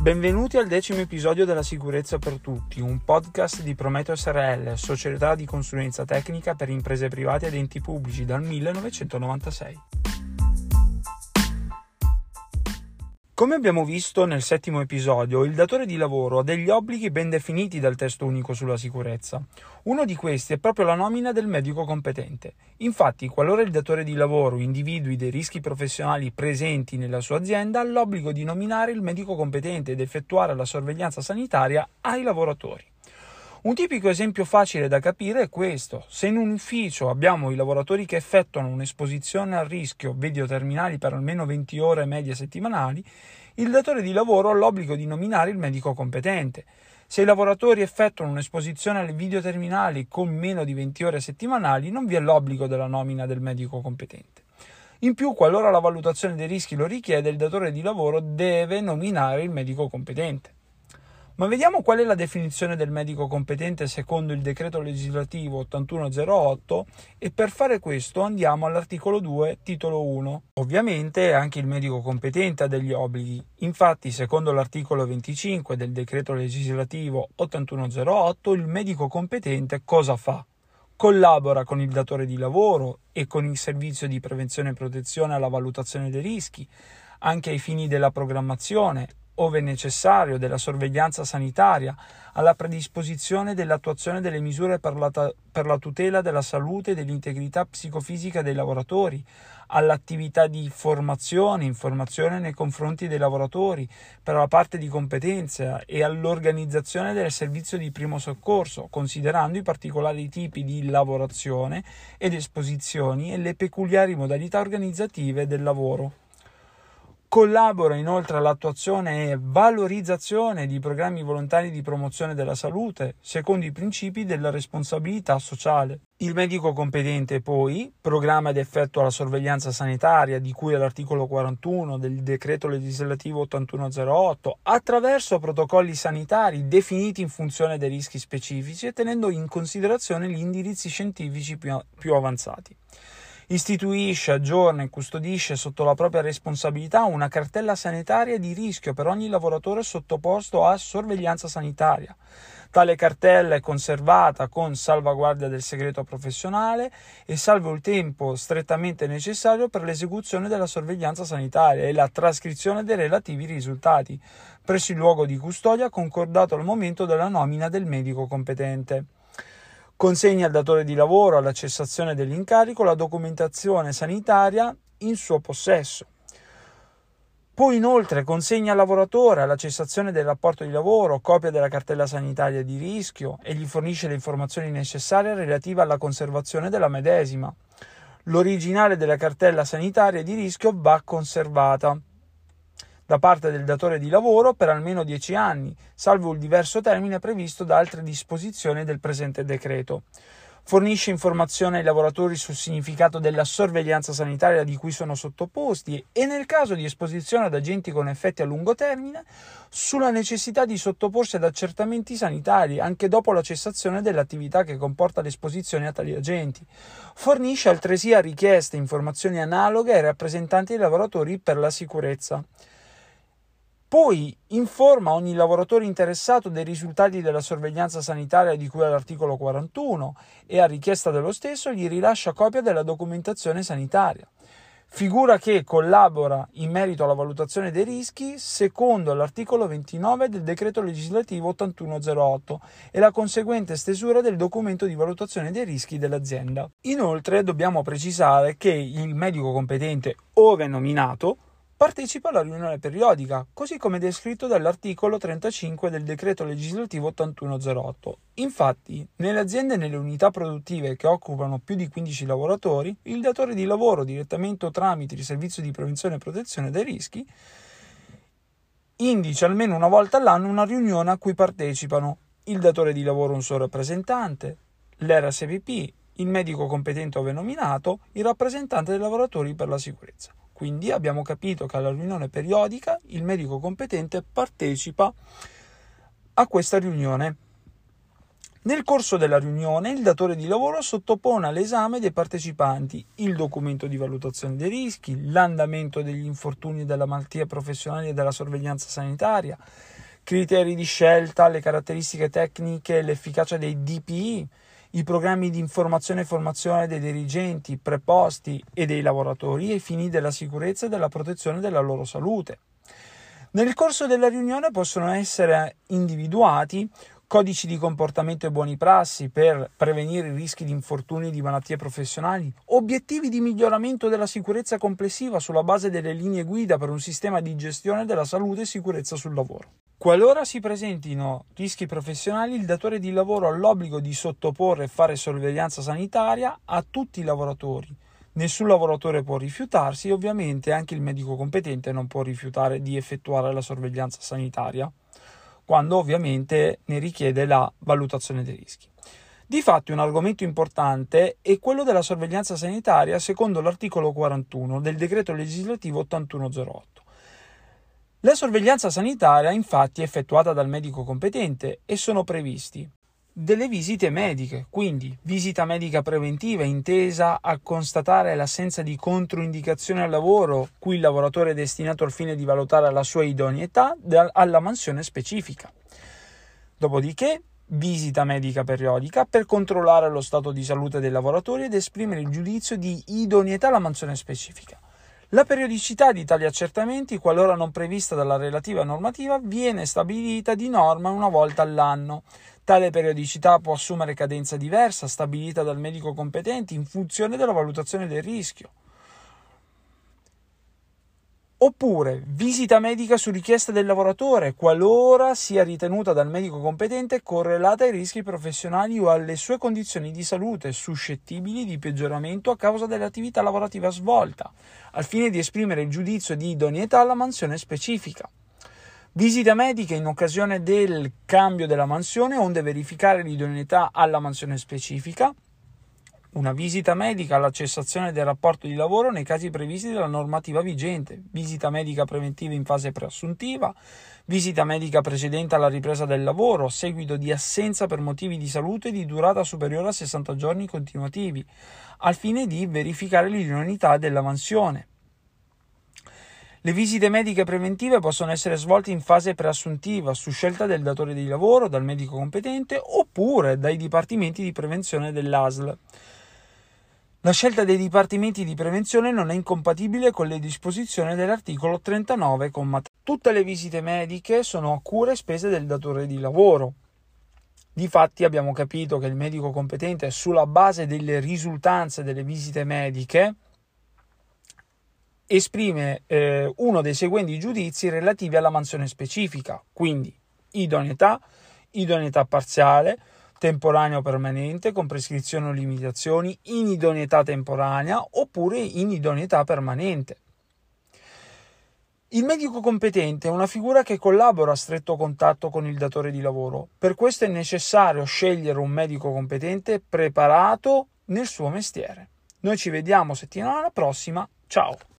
Benvenuti al decimo episodio della Sicurezza per Tutti, un podcast di Prometeo SRL, società di consulenza tecnica per imprese private ed enti pubblici dal 1996. Come abbiamo visto nel settimo episodio, il datore di lavoro ha degli obblighi ben definiti dal testo unico sulla sicurezza. Uno di questi è proprio la nomina del medico competente. Infatti, qualora il datore di lavoro individui dei rischi professionali presenti nella sua azienda, ha l'obbligo di nominare il medico competente ed effettuare la sorveglianza sanitaria ai lavoratori. Un tipico esempio facile da capire è questo. Se in un ufficio abbiamo i lavoratori che effettuano un'esposizione al rischio videoterminali per almeno 20 ore medie settimanali, il datore di lavoro ha l'obbligo di nominare il medico competente. Se i lavoratori effettuano un'esposizione alle videoterminali con meno di 20 ore settimanali, non vi è l'obbligo della nomina del medico competente. In più, qualora la valutazione dei rischi lo richiede, il datore di lavoro deve nominare il medico competente. Ma vediamo qual è la definizione del medico competente secondo il decreto legislativo 8108 e per fare questo andiamo all'articolo 2, titolo 1. Ovviamente anche il medico competente ha degli obblighi. Infatti, secondo l'articolo 25 del decreto legislativo 8108, il medico competente cosa fa? collabora con il datore di lavoro e con il servizio di prevenzione e protezione alla valutazione dei rischi, anche ai fini della programmazione, ove necessario, della sorveglianza sanitaria, alla predisposizione dell'attuazione delle misure per la, ta- per la tutela della salute e dell'integrità psicofisica dei lavoratori, all'attività di formazione, informazione nei confronti dei lavoratori per la parte di competenza e all'organizzazione del servizio di primo soccorso, considerando i particolari tipi di lavorazione ed esposizioni e le peculiari modalità organizzative del lavoro. Collabora inoltre all'attuazione e valorizzazione di programmi volontari di promozione della salute, secondo i principi della responsabilità sociale. Il medico competente poi programma ed effettua la sorveglianza sanitaria di cui all'articolo 41 del decreto legislativo 8108 attraverso protocolli sanitari definiti in funzione dei rischi specifici e tenendo in considerazione gli indirizzi scientifici più, più avanzati istituisce, aggiorna e custodisce sotto la propria responsabilità una cartella sanitaria di rischio per ogni lavoratore sottoposto a sorveglianza sanitaria. Tale cartella è conservata con salvaguardia del segreto professionale e salvo il tempo strettamente necessario per l'esecuzione della sorveglianza sanitaria e la trascrizione dei relativi risultati presso il luogo di custodia concordato al momento della nomina del medico competente consegna al datore di lavoro alla cessazione dell'incarico la documentazione sanitaria in suo possesso. Poi inoltre consegna al lavoratore alla cessazione del rapporto di lavoro copia della cartella sanitaria di rischio e gli fornisce le informazioni necessarie relative alla conservazione della medesima. L'originale della cartella sanitaria di rischio va conservata da parte del datore di lavoro per almeno 10 anni, salvo il diverso termine previsto da altre disposizioni del presente decreto. Fornisce informazioni ai lavoratori sul significato della sorveglianza sanitaria di cui sono sottoposti e, nel caso di esposizione ad agenti con effetti a lungo termine, sulla necessità di sottoporsi ad accertamenti sanitari anche dopo la cessazione dell'attività che comporta l'esposizione a tali agenti. Fornisce altresì a richieste informazioni analoghe ai rappresentanti dei lavoratori per la sicurezza. Poi informa ogni lavoratore interessato dei risultati della sorveglianza sanitaria di cui all'articolo 41 e a richiesta dello stesso gli rilascia copia della documentazione sanitaria. Figura che collabora in merito alla valutazione dei rischi secondo l'articolo 29 del decreto legislativo 8108 e la conseguente stesura del documento di valutazione dei rischi dell'azienda. Inoltre dobbiamo precisare che il medico competente, ove nominato, partecipa alla riunione periodica, così come descritto dall'articolo 35 del decreto legislativo 8108. Infatti, nelle aziende e nelle unità produttive che occupano più di 15 lavoratori, il datore di lavoro, direttamente o tramite il servizio di prevenzione e protezione dei rischi, indice almeno una volta all'anno una riunione a cui partecipano il datore di lavoro un suo rappresentante, l'RSVP, il medico competente ove nominato, il rappresentante dei lavoratori per la sicurezza. Quindi abbiamo capito che alla riunione periodica il medico competente partecipa a questa riunione. Nel corso della riunione il datore di lavoro sottopone all'esame dei partecipanti il documento di valutazione dei rischi, l'andamento degli infortuni della malattia professionale e della sorveglianza sanitaria, criteri di scelta, le caratteristiche tecniche l'efficacia dei DPI, i programmi di informazione e formazione dei dirigenti, preposti e dei lavoratori ai fini della sicurezza e della protezione della loro salute. Nel corso della riunione possono essere individuati codici di comportamento e buoni prassi per prevenire i rischi di infortuni e di malattie professionali, obiettivi di miglioramento della sicurezza complessiva sulla base delle linee guida per un sistema di gestione della salute e sicurezza sul lavoro. Qualora si presentino rischi professionali, il datore di lavoro ha l'obbligo di sottoporre e fare sorveglianza sanitaria a tutti i lavoratori. Nessun lavoratore può rifiutarsi e ovviamente anche il medico competente non può rifiutare di effettuare la sorveglianza sanitaria quando ovviamente ne richiede la valutazione dei rischi. Difatti un argomento importante è quello della sorveglianza sanitaria secondo l'articolo 41 del decreto legislativo 8108. La sorveglianza sanitaria infatti è effettuata dal medico competente e sono previsti delle visite mediche, quindi visita medica preventiva intesa a constatare l'assenza di controindicazioni al lavoro cui il lavoratore è destinato al fine di valutare la sua idoneità alla mansione specifica. Dopodiché visita medica periodica per controllare lo stato di salute dei lavoratori ed esprimere il giudizio di idoneità alla mansione specifica. La periodicità di tali accertamenti, qualora non prevista dalla relativa normativa, viene stabilita di norma una volta all'anno. Tale periodicità può assumere cadenza diversa, stabilita dal medico competente in funzione della valutazione del rischio. Oppure visita medica su richiesta del lavoratore, qualora sia ritenuta dal medico competente correlata ai rischi professionali o alle sue condizioni di salute suscettibili di peggioramento a causa dell'attività lavorativa svolta, al fine di esprimere il giudizio di idoneità alla mansione specifica. Visita medica in occasione del cambio della mansione, onde verificare l'idoneità alla mansione specifica, una visita medica alla cessazione del rapporto di lavoro nei casi previsti dalla normativa vigente, visita medica preventiva in fase preassuntiva, visita medica precedente alla ripresa del lavoro, seguito di assenza per motivi di salute di durata superiore a 60 giorni continuativi, al fine di verificare l'idoneità della mansione. Le visite mediche preventive possono essere svolte in fase preassuntiva su scelta del datore di lavoro, dal medico competente oppure dai dipartimenti di prevenzione dell'ASL. La scelta dei dipartimenti di prevenzione non è incompatibile con le disposizioni dell'articolo 39, tutte le visite mediche sono a cura e spese del datore di lavoro. Difatti abbiamo capito che il medico competente sulla base delle risultanze delle visite mediche esprime eh, uno dei seguenti giudizi relativi alla mansione specifica, quindi idoneità, idoneità parziale, temporaneo permanente con prescrizioni o limitazioni, inidoneità temporanea oppure inidoneità permanente. Il medico competente è una figura che collabora a stretto contatto con il datore di lavoro. Per questo è necessario scegliere un medico competente preparato nel suo mestiere. Noi ci vediamo settimana prossima. Ciao!